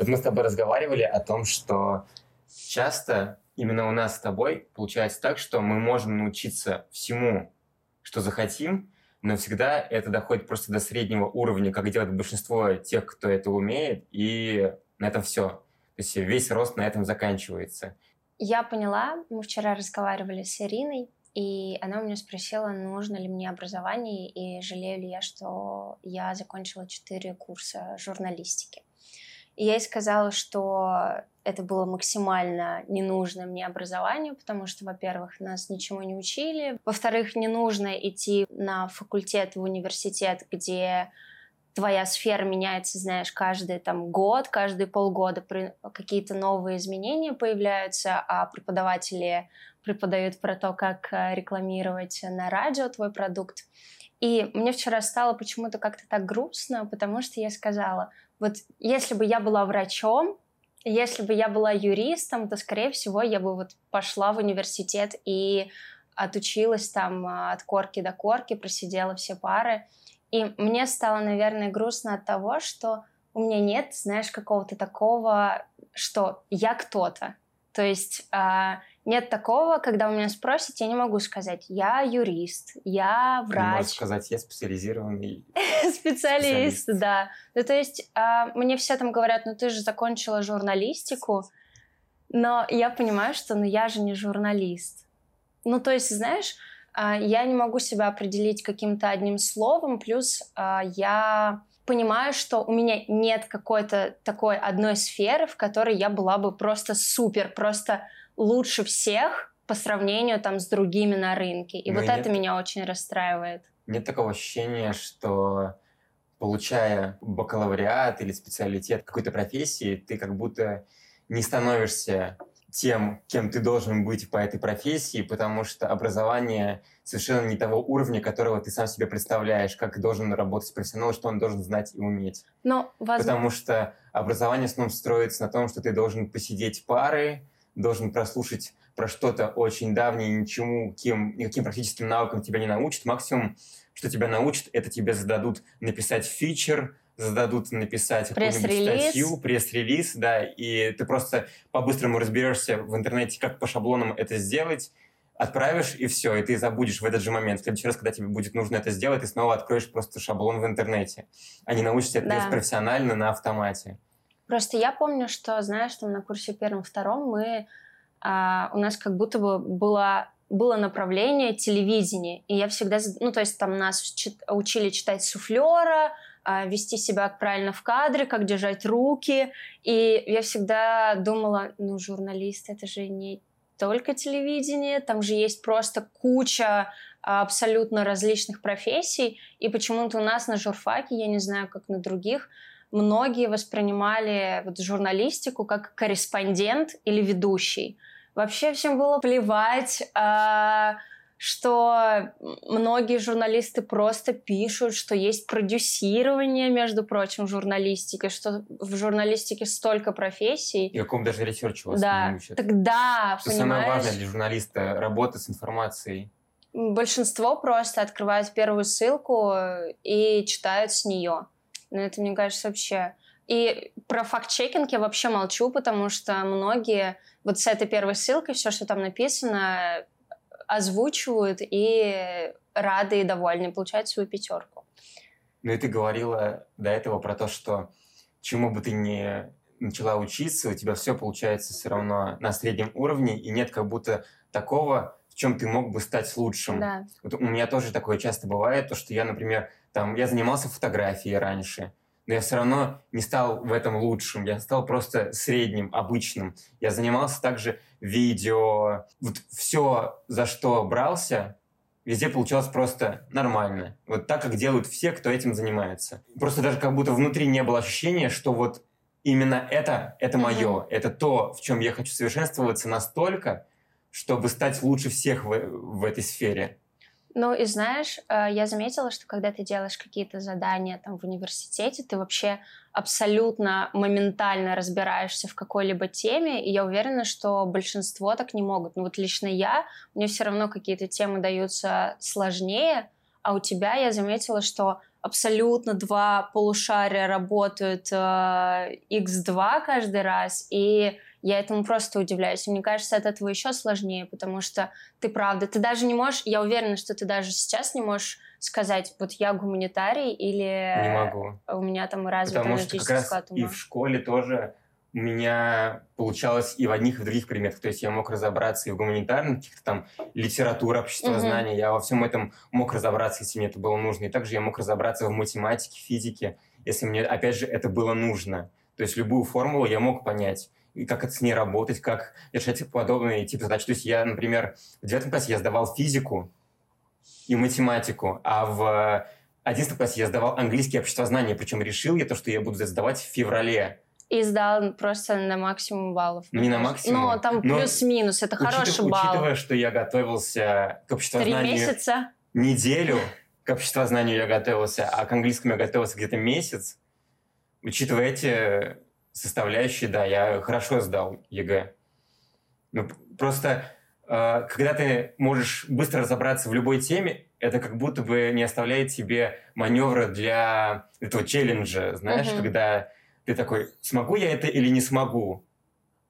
Вот мы с тобой разговаривали о том, что часто именно у нас с тобой получается так, что мы можем научиться всему, что захотим, но всегда это доходит просто до среднего уровня, как делает большинство тех, кто это умеет, и на этом все. То есть весь рост на этом заканчивается. Я поняла, мы вчера разговаривали с Ириной, и она у меня спросила, нужно ли мне образование, и жалею ли я, что я закончила четыре курса журналистики. И я ей сказала, что это было максимально ненужное мне образование, потому что, во-первых, нас ничему не учили, во-вторых, не нужно идти на факультет в университет, где твоя сфера меняется, знаешь, каждый там год, каждые полгода какие-то новые изменения появляются, а преподаватели преподают про то, как э, рекламировать на радио твой продукт. И мне вчера стало почему-то как-то так грустно, потому что я сказала, вот если бы я была врачом, если бы я была юристом, то, скорее всего, я бы вот пошла в университет и отучилась там э, от корки до корки, просидела все пары. И мне стало, наверное, грустно от того, что у меня нет, знаешь, какого-то такого, что я кто-то. То есть э, нет такого, когда у меня спросят, я не могу сказать, я юрист, я врач. Можно сказать, я специализированный специалист, да. Ну, то есть э, мне все там говорят, ну ты же закончила журналистику, но я понимаю, что ну я же не журналист. Ну, то есть, знаешь, э, я не могу себя определить каким-то одним словом, плюс я понимаю, что у меня нет какой-то такой одной сферы, в которой я была бы просто супер, просто лучше всех по сравнению там с другими на рынке. И Но ну вот это меня очень расстраивает. Нет такого ощущения, что получая бакалавриат или специалитет какой-то профессии, ты как будто не становишься тем, кем ты должен быть по этой профессии, потому что образование совершенно не того уровня, которого ты сам себе представляешь, как должен работать профессионал, что он должен знать и уметь. Но, возможно... Потому что образование в основном строится на том, что ты должен посидеть пары, должен прослушать про что-то очень давнее, ничему, кем, никаким практическим навыкам тебя не научат. Максимум, что тебя научат, это тебе зададут написать фичер, зададут написать какую-нибудь статью, пресс-релиз, да, и ты просто по-быстрому разберешься в интернете, как по шаблонам это сделать, отправишь, и все, и ты забудешь в этот же момент. В следующий раз, когда тебе будет нужно это сделать, ты снова откроешь просто шаблон в интернете, а не научишься это да. профессионально на автомате. Просто я помню, что, знаешь, там на курсе первом-втором мы... А, у нас как будто бы было, было направление телевидения. И я всегда... Ну, то есть там нас учили читать суфлера, вести себя правильно в кадре, как держать руки. И я всегда думала, ну, журналист — это же не только телевидение, там же есть просто куча абсолютно различных профессий, и почему-то у нас на журфаке, я не знаю, как на других, многие воспринимали вот журналистику как корреспондент или ведущий. Вообще всем было плевать, а, что многие журналисты просто пишут, что есть продюсирование, между прочим, в журналистике, что в журналистике столько профессий. И о каком даже research е вас да. не учат. Тогда, Что самое важное для журналиста — работа с информацией. Большинство просто открывают первую ссылку и читают с нее. Но это, мне кажется, вообще... И про факт-чекинг я вообще молчу, потому что многие вот с этой первой ссылкой все, что там написано, озвучивают и рады и довольны, получают свою пятерку. Ну и ты говорила до этого про то, что чему бы ты ни начала учиться, у тебя все получается все равно на среднем уровне, и нет как будто такого, в чем ты мог бы стать лучшим. Да. Вот у меня тоже такое часто бывает, то, что я, например, там, я занимался фотографией раньше, но я все равно не стал в этом лучшим, я стал просто средним, обычным. Я занимался также видео, вот все, за что брался, везде получалось просто нормально. Вот так, как делают все, кто этим занимается. Просто даже как будто внутри не было ощущения, что вот именно это, это мое, mm-hmm. это то, в чем я хочу совершенствоваться настолько, чтобы стать лучше всех в, в этой сфере. Ну и знаешь, э, я заметила, что когда ты делаешь какие-то задания там в университете, ты вообще абсолютно моментально разбираешься в какой-либо теме, и я уверена, что большинство так не могут. Ну вот лично я, мне все равно какие-то темы даются сложнее, а у тебя я заметила, что абсолютно два полушария работают э, x2 каждый раз, и я этому просто удивляюсь. И мне кажется, от этого еще сложнее, потому что ты правда, ты даже не можешь, я уверена, что ты даже сейчас не можешь сказать, вот я гуманитарий или не могу. у меня там развит Потому что как раз ума. и в школе тоже у меня получалось и в одних, и в других предметах. То есть я мог разобраться и в гуманитарных, каких-то там литература, обществознание. Угу. Я во всем этом мог разобраться, если мне это было нужно. И также я мог разобраться в математике, физике, если мне, опять же, это было нужно. То есть любую формулу я мог понять и как это с ней работать, как решать подобные типы задач. То есть я, например, в девятом классе я сдавал физику и математику, а в одиннадцатом классе я сдавал английский обществознание, причем решил я то, что я буду сдавать в феврале. И сдал просто на максимум баллов. Не на максимум. Но там плюс-минус, это учитыв, хороший балл. Учитывая, что я готовился к обществознанию... Три месяца? Неделю к обществознанию я готовился, а к английскому я готовился где-то месяц. Учитывая эти составляющие, да, я хорошо сдал ЕГЭ. Ну, просто э, когда ты можешь быстро разобраться в любой теме, это как будто бы не оставляет тебе маневра для этого челленджа, знаешь, uh-huh. когда ты такой, смогу я это или не смогу?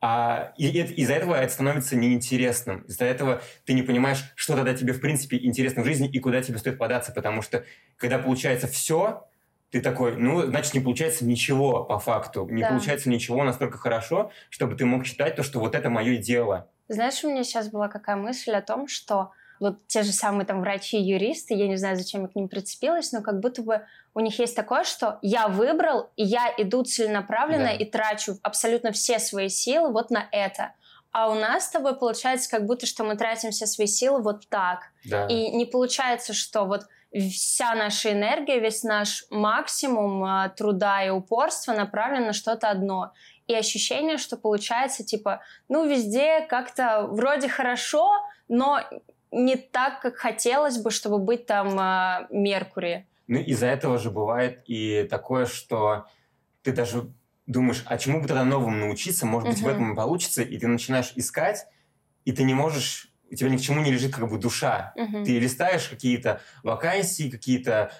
А и, и, из-за этого это становится неинтересным. Из-за этого ты не понимаешь, что тогда тебе в принципе интересно в жизни и куда тебе стоит податься. Потому что когда получается все, ты такой, ну, значит, не получается ничего по факту. Не да. получается ничего настолько хорошо, чтобы ты мог считать то, что вот это мое дело. Знаешь, у меня сейчас была какая мысль о том, что вот те же самые там врачи и юристы, я не знаю, зачем я к ним прицепилась, но как будто бы у них есть такое, что я выбрал, и я иду целенаправленно да. и трачу абсолютно все свои силы вот на это. А у нас с тобой получается как будто, что мы тратим все свои силы вот так. Да. И не получается, что вот вся наша энергия, весь наш максимум э, труда и упорства направлен на что-то одно. И ощущение, что получается, типа, ну, везде как-то вроде хорошо, но не так, как хотелось бы, чтобы быть там э, Меркурий. Ну, из-за этого же бывает и такое, что ты даже думаешь, а чему бы тогда новому научиться, может быть, uh-huh. в этом получится, и ты начинаешь искать, и ты не можешь, у тебя ни к чему не лежит как бы душа. Uh-huh. Ты листаешь какие-то вакансии, какие-то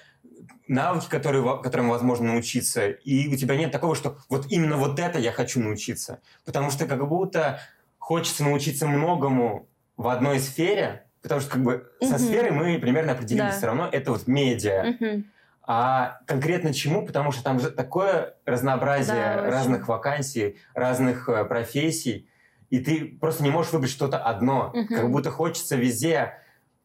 навыки, которые, которым возможно научиться, и у тебя нет такого, что вот именно вот это я хочу научиться. Потому что как будто хочется научиться многому в одной сфере, Потому что как бы со сферой мы примерно определились. Да. Все равно это вот медиа. А конкретно чему? Потому что там же такое разнообразие да, разных вакансий, разных э, профессий, и ты просто не можешь выбрать что-то одно. Угу. Как будто хочется везде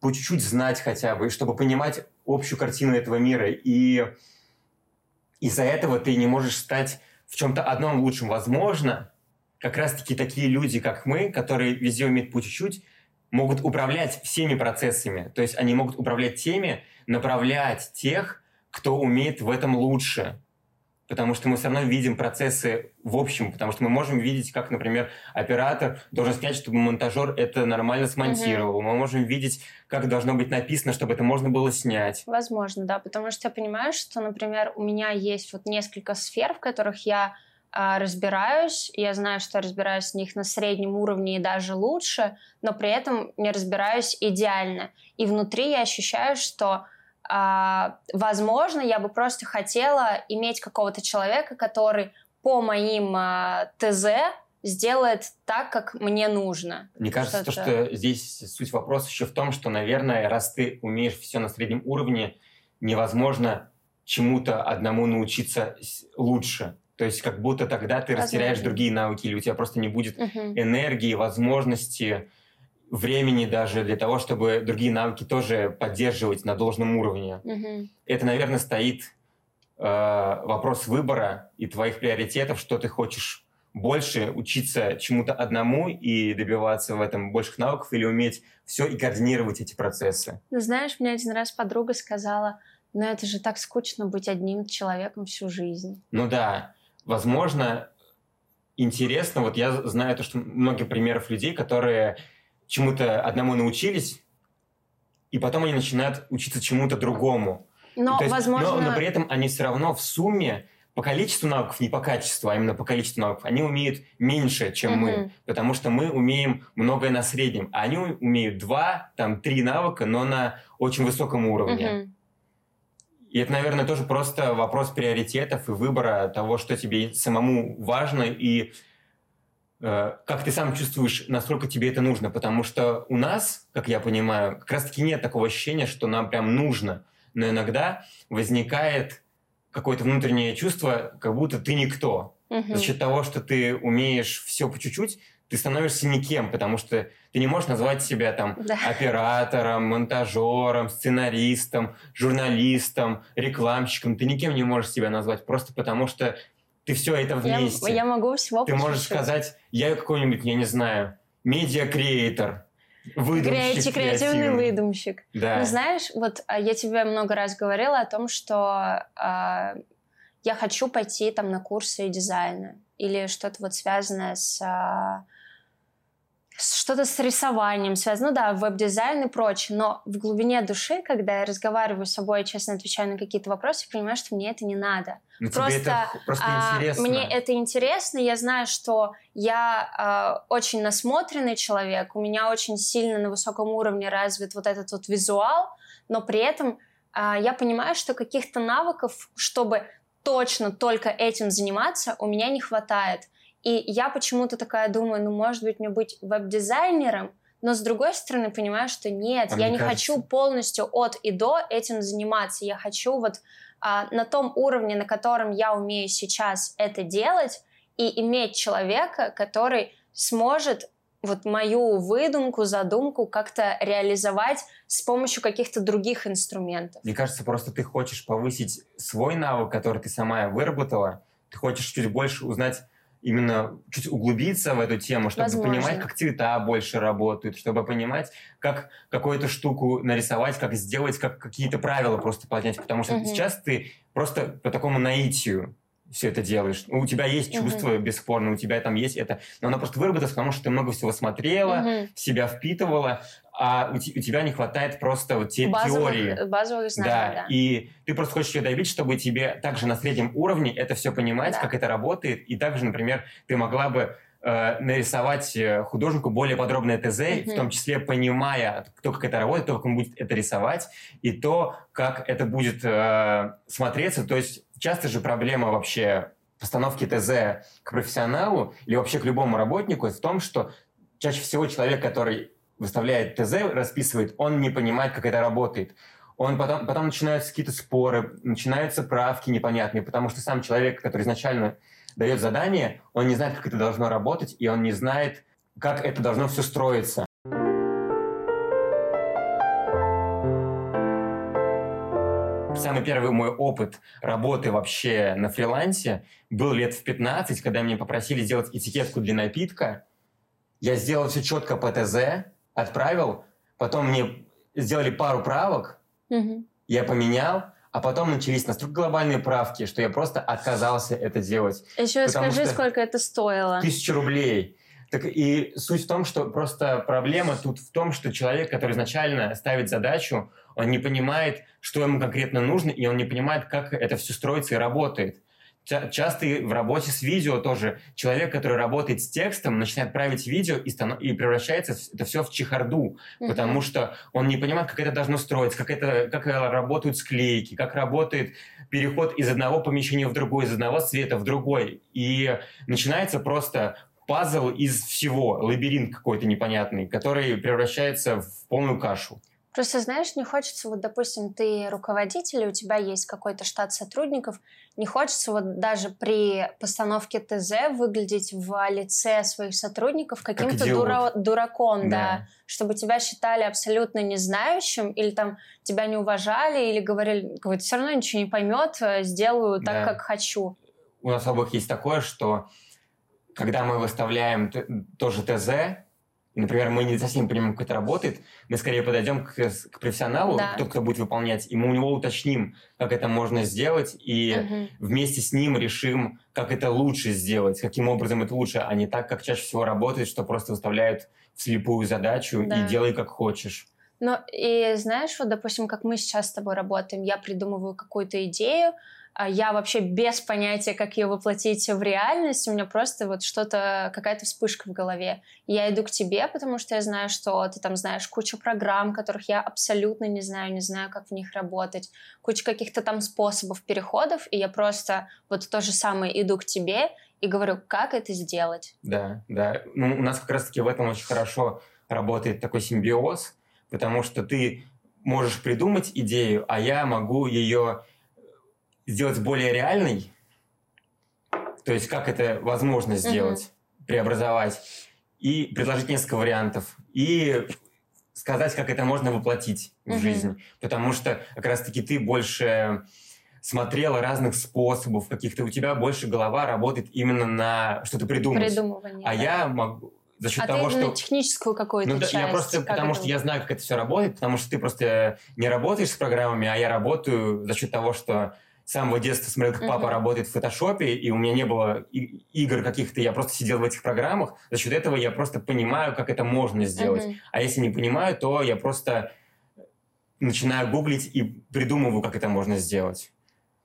по чуть-чуть знать хотя бы, чтобы понимать общую картину этого мира. И из-за этого ты не можешь стать в чем-то одном лучшим. Возможно, как раз-таки такие люди, как мы, которые везде умеют по чуть-чуть, могут управлять всеми процессами. То есть они могут управлять теми, направлять тех, кто умеет в этом лучше. Потому что мы все равно видим процессы в общем, потому что мы можем видеть, как, например, оператор должен снять, чтобы монтажер это нормально смонтировал. Угу. Мы можем видеть, как должно быть написано, чтобы это можно было снять. Возможно, да, потому что я понимаю, что, например, у меня есть вот несколько сфер, в которых я а, разбираюсь, я знаю, что разбираюсь в них на среднем уровне и даже лучше, но при этом не разбираюсь идеально. И внутри я ощущаю, что, возможно, я бы просто хотела иметь какого-то человека, который по моим а, ТЗ сделает так, как мне нужно. Мне кажется, что, что здесь суть вопроса еще в том, что, наверное, раз ты умеешь все на среднем уровне, невозможно чему-то одному научиться лучше. То есть как будто тогда ты Возможно. растеряешь другие навыки, или у тебя просто не будет угу. энергии, возможности, времени даже для того, чтобы другие навыки тоже поддерживать на должном уровне. Угу. Это, наверное, стоит э, вопрос выбора и твоих приоритетов, что ты хочешь больше учиться чему-то одному и добиваться в этом больших навыков или уметь все и координировать эти процессы. Ну, знаешь, мне один раз подруга сказала, ну это же так скучно быть одним человеком всю жизнь. Ну да, возможно, интересно, вот я знаю то, что много примеров людей, которые чему-то одному научились, и потом они начинают учиться чему-то другому. Но, есть, возможно... но, но при этом они все равно в сумме по количеству навыков, не по качеству, а именно по количеству навыков, они умеют меньше, чем угу. мы, потому что мы умеем многое на среднем, а они умеют два, там, три навыка, но на очень высоком уровне. Угу. И это, наверное, тоже просто вопрос приоритетов и выбора того, что тебе самому важно и как ты сам чувствуешь, насколько тебе это нужно. Потому что у нас, как я понимаю, как раз-таки нет такого ощущения, что нам прям нужно. Но иногда возникает какое-то внутреннее чувство, как будто ты никто. Угу. За счет того, что ты умеешь все по чуть-чуть, ты становишься никем, потому что ты не можешь назвать себя там да. оператором, монтажером, сценаристом, журналистом, рекламщиком. Ты никем не можешь себя назвать, просто потому что ты все это вместе. Я, я могу всего Ты можешь сказать, я какой-нибудь, я не знаю, медиа-креатор, Выдумщик, креативный выдумщик. Да. Ну, знаешь, вот а, я тебе много раз говорила о том, что э, я хочу пойти там на курсы дизайна или что-то вот связанное с э, что-то с рисованием связано, ну да, веб-дизайн и прочее, но в глубине души, когда я разговариваю с собой, честно отвечаю на какие-то вопросы, понимаю, что мне это не надо. Но просто это просто а, интересно. Мне это интересно, я знаю, что я а, очень насмотренный человек, у меня очень сильно на высоком уровне развит вот этот вот визуал, но при этом а, я понимаю, что каких-то навыков, чтобы точно только этим заниматься, у меня не хватает. И я почему-то такая думаю, ну, может быть, мне быть веб-дизайнером, но с другой стороны понимаю, что нет, а я не кажется... хочу полностью от и до этим заниматься. Я хочу вот а, на том уровне, на котором я умею сейчас это делать, и иметь человека, который сможет вот мою выдумку, задумку как-то реализовать с помощью каких-то других инструментов. Мне кажется, просто ты хочешь повысить свой навык, который ты сама выработала, ты хочешь чуть больше узнать именно чуть углубиться в эту тему, чтобы Возможно. понимать, как цвета больше работают, чтобы понимать, как какую-то штуку нарисовать, как сделать, как какие-то правила просто понять, потому что угу. сейчас ты просто по такому наитию все это делаешь. Ну, у тебя есть чувство, угу. бесспорно, у тебя там есть это, но оно просто выработалось, потому что ты много всего смотрела, угу. себя впитывала, а у, у тебя не хватает просто вот те базовых, теории. Базовых знаний, да, да. И ты просто хочешь ее добить, чтобы тебе также на среднем уровне это все понимать, да. как это работает, и также, например, ты могла бы э, нарисовать э, художнику более подробное ТЗ, mm-hmm. в том числе понимая, то, как это работает, то, как он будет это рисовать, и то, как это будет э, смотреться. То есть часто же проблема вообще постановки ТЗ к профессионалу или вообще к любому работнику в том, что чаще всего человек, который выставляет ТЗ, расписывает, он не понимает, как это работает. Он потом, потом начинаются какие-то споры, начинаются правки непонятные, потому что сам человек, который изначально дает задание, он не знает, как это должно работать, и он не знает, как это должно все строиться. Самый первый мой опыт работы вообще на фрилансе был лет в 15, когда меня попросили сделать этикетку для напитка. Я сделал все четко по ТЗ, отправил, потом мне сделали пару правок, угу. я поменял, а потом начались настолько глобальные правки, что я просто отказался это делать. Еще скажи, сколько это стоило. Тысячу рублей. Так и суть в том, что просто проблема тут в том, что человек, который изначально ставит задачу, он не понимает, что ему конкретно нужно, и он не понимает, как это все строится и работает часто в работе с видео тоже человек, который работает с текстом, начинает править видео и, станов... и превращается это все в чехарду, mm-hmm. потому что он не понимает, как это должно строиться, как, это, как работают склейки, как работает переход из одного помещения в другое, из одного цвета в другой. И начинается просто пазл из всего, лабиринт какой-то непонятный, который превращается в полную кашу. Просто, знаешь, не хочется, вот, допустим, ты руководитель, у тебя есть какой-то штат сотрудников, не хочется вот даже при постановке ТЗ выглядеть в лице своих сотрудников каким-то как дура- дураком, да. да, чтобы тебя считали абсолютно незнающим, или там тебя не уважали, или говорили, говорит, все равно ничего не поймет, э, сделаю так, да. как хочу. У нас обоих есть такое, что когда мы выставляем тоже ТЗ, например, мы не совсем понимаем, как это работает, мы скорее подойдем к, к профессионалу, да. тот, кто будет выполнять, и мы у него уточним, как это можно сделать, и угу. вместе с ним решим, как это лучше сделать, каким образом это лучше, а не так, как чаще всего работает, что просто выставляют вслепую задачу да. и делай как хочешь. Ну и знаешь, вот, допустим, как мы сейчас с тобой работаем, я придумываю какую-то идею, я вообще без понятия, как ее воплотить в реальность, у меня просто вот что-то, какая-то вспышка в голове. Я иду к тебе, потому что я знаю, что ты там знаешь кучу программ, которых я абсолютно не знаю, не знаю, как в них работать, куча каких-то там способов переходов, и я просто вот то же самое иду к тебе и говорю, как это сделать. Да, да. Ну, у нас как раз-таки в этом очень хорошо работает такой симбиоз, потому что ты можешь придумать идею, а я могу ее сделать более реальной, то есть как это возможно сделать, mm-hmm. преобразовать, и предложить несколько вариантов, и сказать, как это можно воплотить mm-hmm. в жизнь. Потому что как раз-таки ты больше смотрела разных способов каких-то, у тебя больше голова работает именно на что-то придумать. Придумывание. А да. я могу за счет а того, ты что... техническую какую-то ну, часть. Я просто, потому это... что я знаю, как это все работает, потому что ты просто не работаешь с программами, а я работаю за счет того, что с самого детства смотрел, как папа uh-huh. работает в фотошопе, и у меня не было и- игр каких-то, я просто сидел в этих программах. За счет этого я просто понимаю, как это можно сделать. Uh-huh. А если не понимаю, то я просто начинаю гуглить и придумываю, как это можно сделать.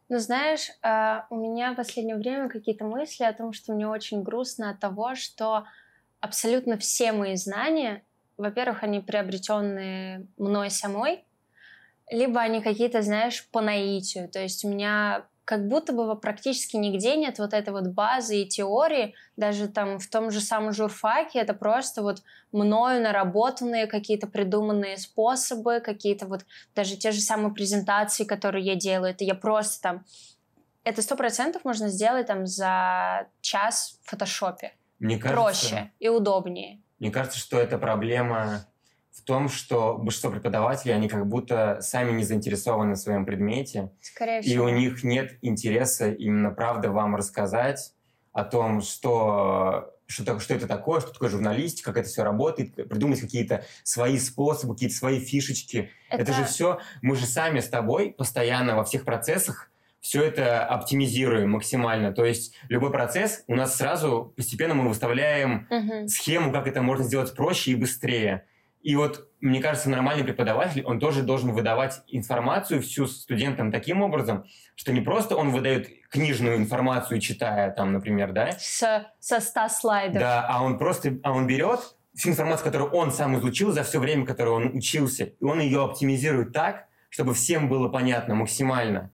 Ну, знаешь, э, у меня в последнее время какие-то мысли о том, что мне очень грустно от того, что абсолютно все мои знания, во-первых, они приобретенные мной самой, либо они какие-то, знаешь, по наитию. То есть у меня как будто бы практически нигде нет вот этой вот базы и теории, даже там в том же самом журфаке, это просто вот мною наработанные какие-то придуманные способы, какие-то вот даже те же самые презентации, которые я делаю, это я просто там это сто процентов можно сделать там за час в фотошопе. Мне кажется, Проще и удобнее. Мне кажется, что это проблема в том, что большинство преподавателей, они как будто сами не заинтересованы в своем предмете. Скорее всего. И у них нет интереса именно правда вам рассказать о том, что, что, что это такое, что такое журналистика, как это все работает, придумать какие-то свои способы, какие-то свои фишечки. Это... это же все, мы же сами с тобой постоянно во всех процессах все это оптимизируем максимально. То есть любой процесс у нас сразу постепенно мы выставляем угу. схему, как это можно сделать проще и быстрее. И вот, мне кажется, нормальный преподаватель, он тоже должен выдавать информацию всю студентам таким образом, что не просто он выдает книжную информацию, читая там, например, да? С, со 100 слайдов. Да, а он просто, а он берет всю информацию, которую он сам изучил за все время, которое он учился, и он ее оптимизирует так, чтобы всем было понятно максимально.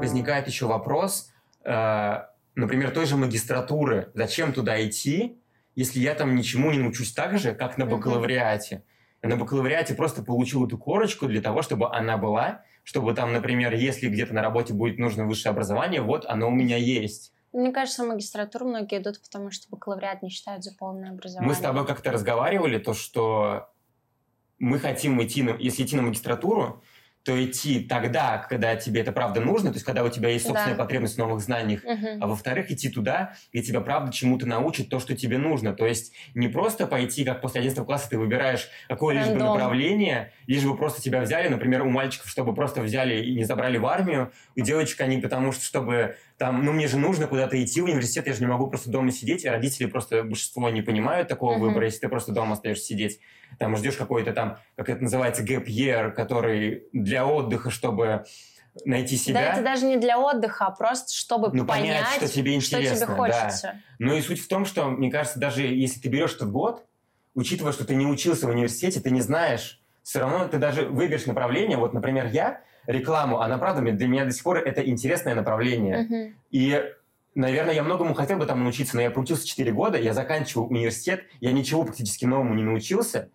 Возникает еще вопрос, э, например, той же магистратуры, зачем туда идти, если я там ничему не научусь так же, как на бакалавриате. Я на бакалавриате просто получил эту корочку для того, чтобы она была, чтобы там, например, если где-то на работе будет нужно высшее образование, вот оно у меня есть. Мне кажется, в магистратуру многие идут, потому что бакалавриат не считают за полное образование. Мы с тобой как-то разговаривали, то, что мы хотим идти, на, если идти на магистратуру, то идти тогда, когда тебе это правда нужно, то есть когда у тебя есть собственная да. потребность в новых знаниях, угу. а во-вторых, идти туда, где тебя правда чему-то научат то, что тебе нужно. То есть не просто пойти, как после 11 класса ты выбираешь какое лишь бы направление, лишь бы просто тебя взяли, например, у мальчиков, чтобы просто взяли и не забрали в армию, у девочек они потому что, чтобы там, ну мне же нужно куда-то идти в университет, я же не могу просто дома сидеть, и родители просто большинство не понимают такого угу. выбора, если ты просто дома остаешься сидеть там ждешь какой-то там, как это называется, gap year, который для отдыха, чтобы найти себя. Да, это даже не для отдыха, а просто чтобы ну, понять, понять, что тебе интересно. Что тебе хочется. Да. Ну и суть в том, что, мне кажется, даже если ты берешь этот год, учитывая, что ты не учился в университете, ты не знаешь, все равно ты даже выберешь направление. Вот, например, я рекламу, она, правда, для меня до сих пор это интересное направление. Uh-huh. И Наверное, я многому хотел бы там научиться, но я проучился 4 года, я заканчивал университет, я ничего практически новому не научился,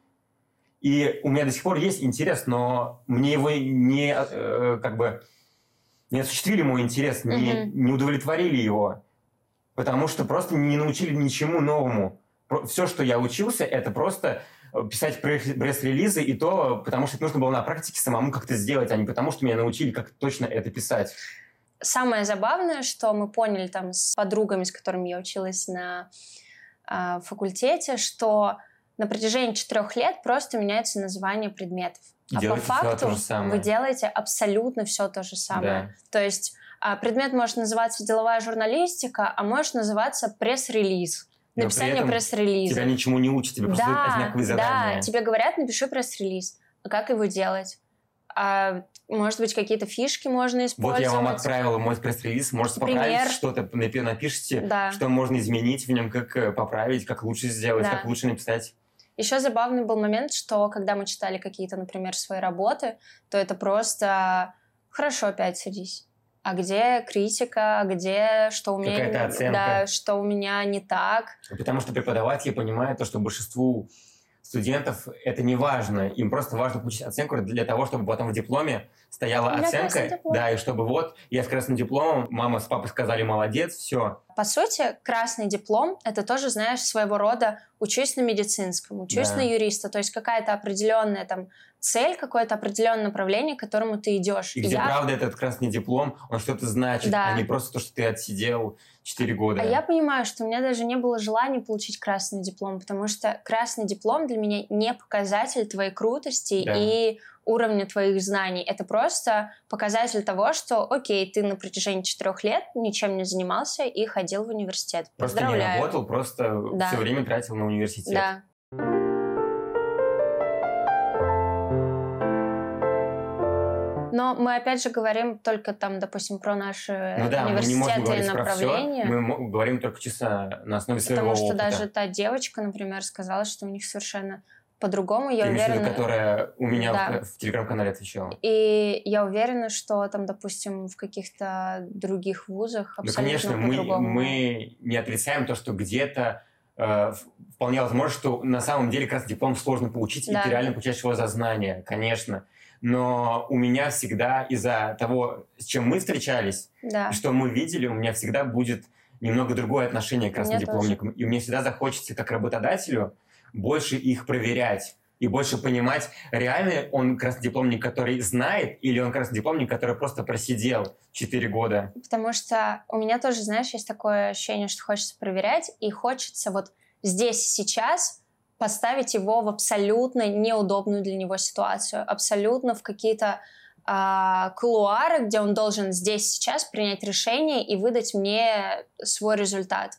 и у меня до сих пор есть интерес, но мне его не, э, как бы, не осуществили мой интерес, не, mm-hmm. не удовлетворили его, потому что просто не научили ничему новому. Все, что я учился, это просто э, писать пресс-релизы, и то потому, что это нужно было на практике самому как-то сделать, а не потому, что меня научили, как точно это писать. Самое забавное, что мы поняли там с подругами, с которыми я училась на э, факультете, что на протяжении четырех лет просто меняется название предметов. И а по факту вы делаете абсолютно все то же самое. Да. То есть а, предмет может называться деловая журналистика, а может называться пресс-релиз. Написание пресс-релиза. Тебя ничему не учат, тебе просто да, одинаковые задания. Да, тебе говорят, напиши пресс-релиз. А как его делать? А, может быть, какие-то фишки можно использовать. Вот я вам отправила мой пресс-релиз, можете Пример. поправить что-то, напи- напишите, Да. что можно изменить в нем, как э, поправить, как лучше сделать, Да. как лучше написать. Еще забавный был момент, что когда мы читали какие-то, например, свои работы, то это просто «хорошо, опять садись». А где критика, где что у меня, оценка. да, что у меня не так, Потому что преподаватели понимают то, что большинству студентов это не важно. Им просто важно получить оценку для того, чтобы потом в дипломе стояла меня оценка. Да, и чтобы вот я с красным дипломом, мама с папой сказали молодец, все. По сути, красный диплом — это тоже, знаешь, своего рода учусь на медицинском, учусь Да. на юриста, то есть какая-то определенная там цель, какое-то определенное направление, к которому ты идешь. И где Я- правда этот красный диплом, он что-то значит, Да. а не просто то, что ты отсидел 4 года. А я понимаю, что у меня даже не было желания получить красный диплом, потому что красный диплом для меня не показатель твоей крутости Да. и уровня твоих знаний. Это просто показатель того, что, окей, ты на протяжении четырех лет ничем не занимался и ходил в университет. Просто не Поздравляю. работал, просто Да. все время тратил на университет. Да. Но мы опять же говорим только там, допустим, про наши Ну да, мы не университеты про все, направления. мы говорим только чисто на основе своего Потому что опыта. даже та девочка, например, сказала, что у них совершенно по-другому. Я Ты в виду, уверена, которая у меня Да. в, в телеграм-канале отвечала. и я уверена, что там, допустим, в каких-то других вузах Ну, абсолютно конечно, мы, мы не отрицаем то, что где-то э, вполне возможно, что на самом деле как раз диплом сложно получить, Да. и ты реально получаешь его за знания, конечно. Но у меня всегда из-за того, с чем мы встречались, Да. что мы видели, у меня всегда будет немного другое отношение к У меня краснодипломникам. И мне всегда захочется, как работодателю, больше их проверять и больше понимать, реально он краснодипломник, который знает, или он краснодипломник, который просто просидел 4 года. Потому что у меня тоже, знаешь, есть такое ощущение, что хочется проверять, и хочется вот здесь сейчас поставить его в абсолютно неудобную для него ситуацию, абсолютно в какие-то а, кулуары, где он должен здесь сейчас принять решение и выдать мне свой результат.